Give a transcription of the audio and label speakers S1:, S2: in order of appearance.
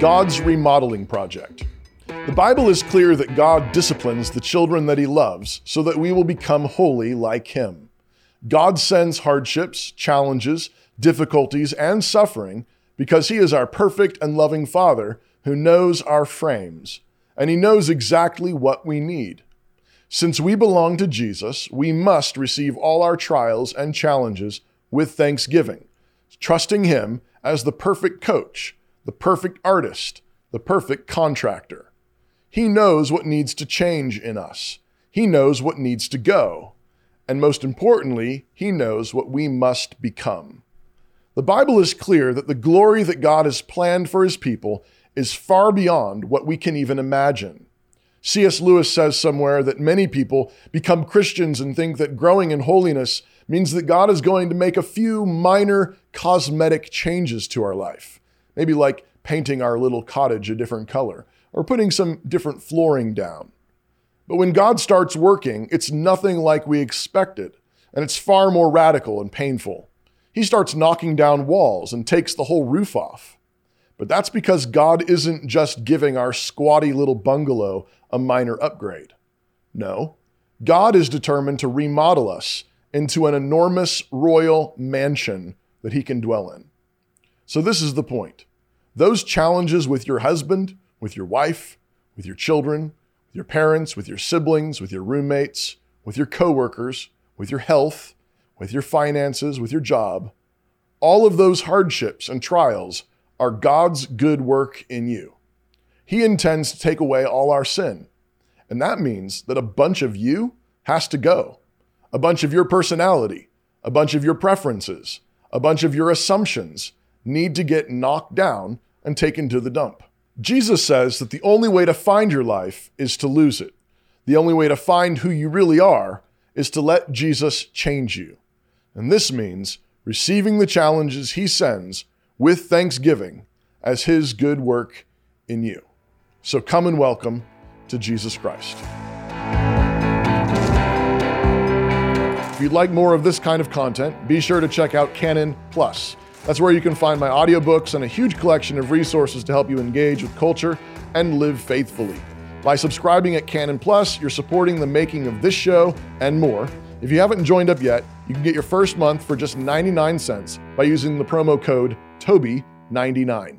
S1: God's remodeling project. The Bible is clear that God disciplines the children that He loves so that we will become holy like Him. God sends hardships, challenges, difficulties, and suffering because He is our perfect and loving Father who knows our frames, and He knows exactly what we need. Since we belong to Jesus, we must receive all our trials and challenges with thanksgiving, trusting Him as the perfect coach, the perfect artist, the perfect contractor. He knows what needs to change in us. He knows what needs to go. And most importantly, He knows what we must become. The Bible is clear that the glory that God has planned for His people is far beyond what we can even imagine. C.S. Lewis says somewhere that many people become Christians and think that growing in holiness means that God is going to make a few minor cosmetic changes to our life. Maybe like painting our little cottage a different color or putting some different flooring down. But when God starts working, it's nothing like we expected, and it's far more radical and painful. He starts knocking down walls and takes the whole roof off. But that's because God isn't just giving our squatty little bungalow a minor upgrade. No, God is determined to remodel us into an enormous royal mansion that he can dwell in. So, this is the point. Those challenges with your husband, with your wife, with your children, with your parents, with your siblings, with your roommates, with your coworkers, with your health, with your finances, with your job, all of those hardships and trials are God's good work in you. He intends to take away all our sin. And that means that a bunch of you has to go a bunch of your personality, a bunch of your preferences, a bunch of your assumptions need to get knocked down and taken to the dump. Jesus says that the only way to find your life is to lose it. The only way to find who you really are is to let Jesus change you. And this means receiving the challenges he sends with thanksgiving as his good work in you. So come and welcome to Jesus Christ. If you'd like more of this kind of content, be sure to check out Canon Plus. That's where you can find my audiobooks and a huge collection of resources to help you engage with culture and live faithfully. By subscribing at Canon Plus, you're supporting the making of this show and more. If you haven't joined up yet, you can get your first month for just 99 cents by using the promo code TOBY99.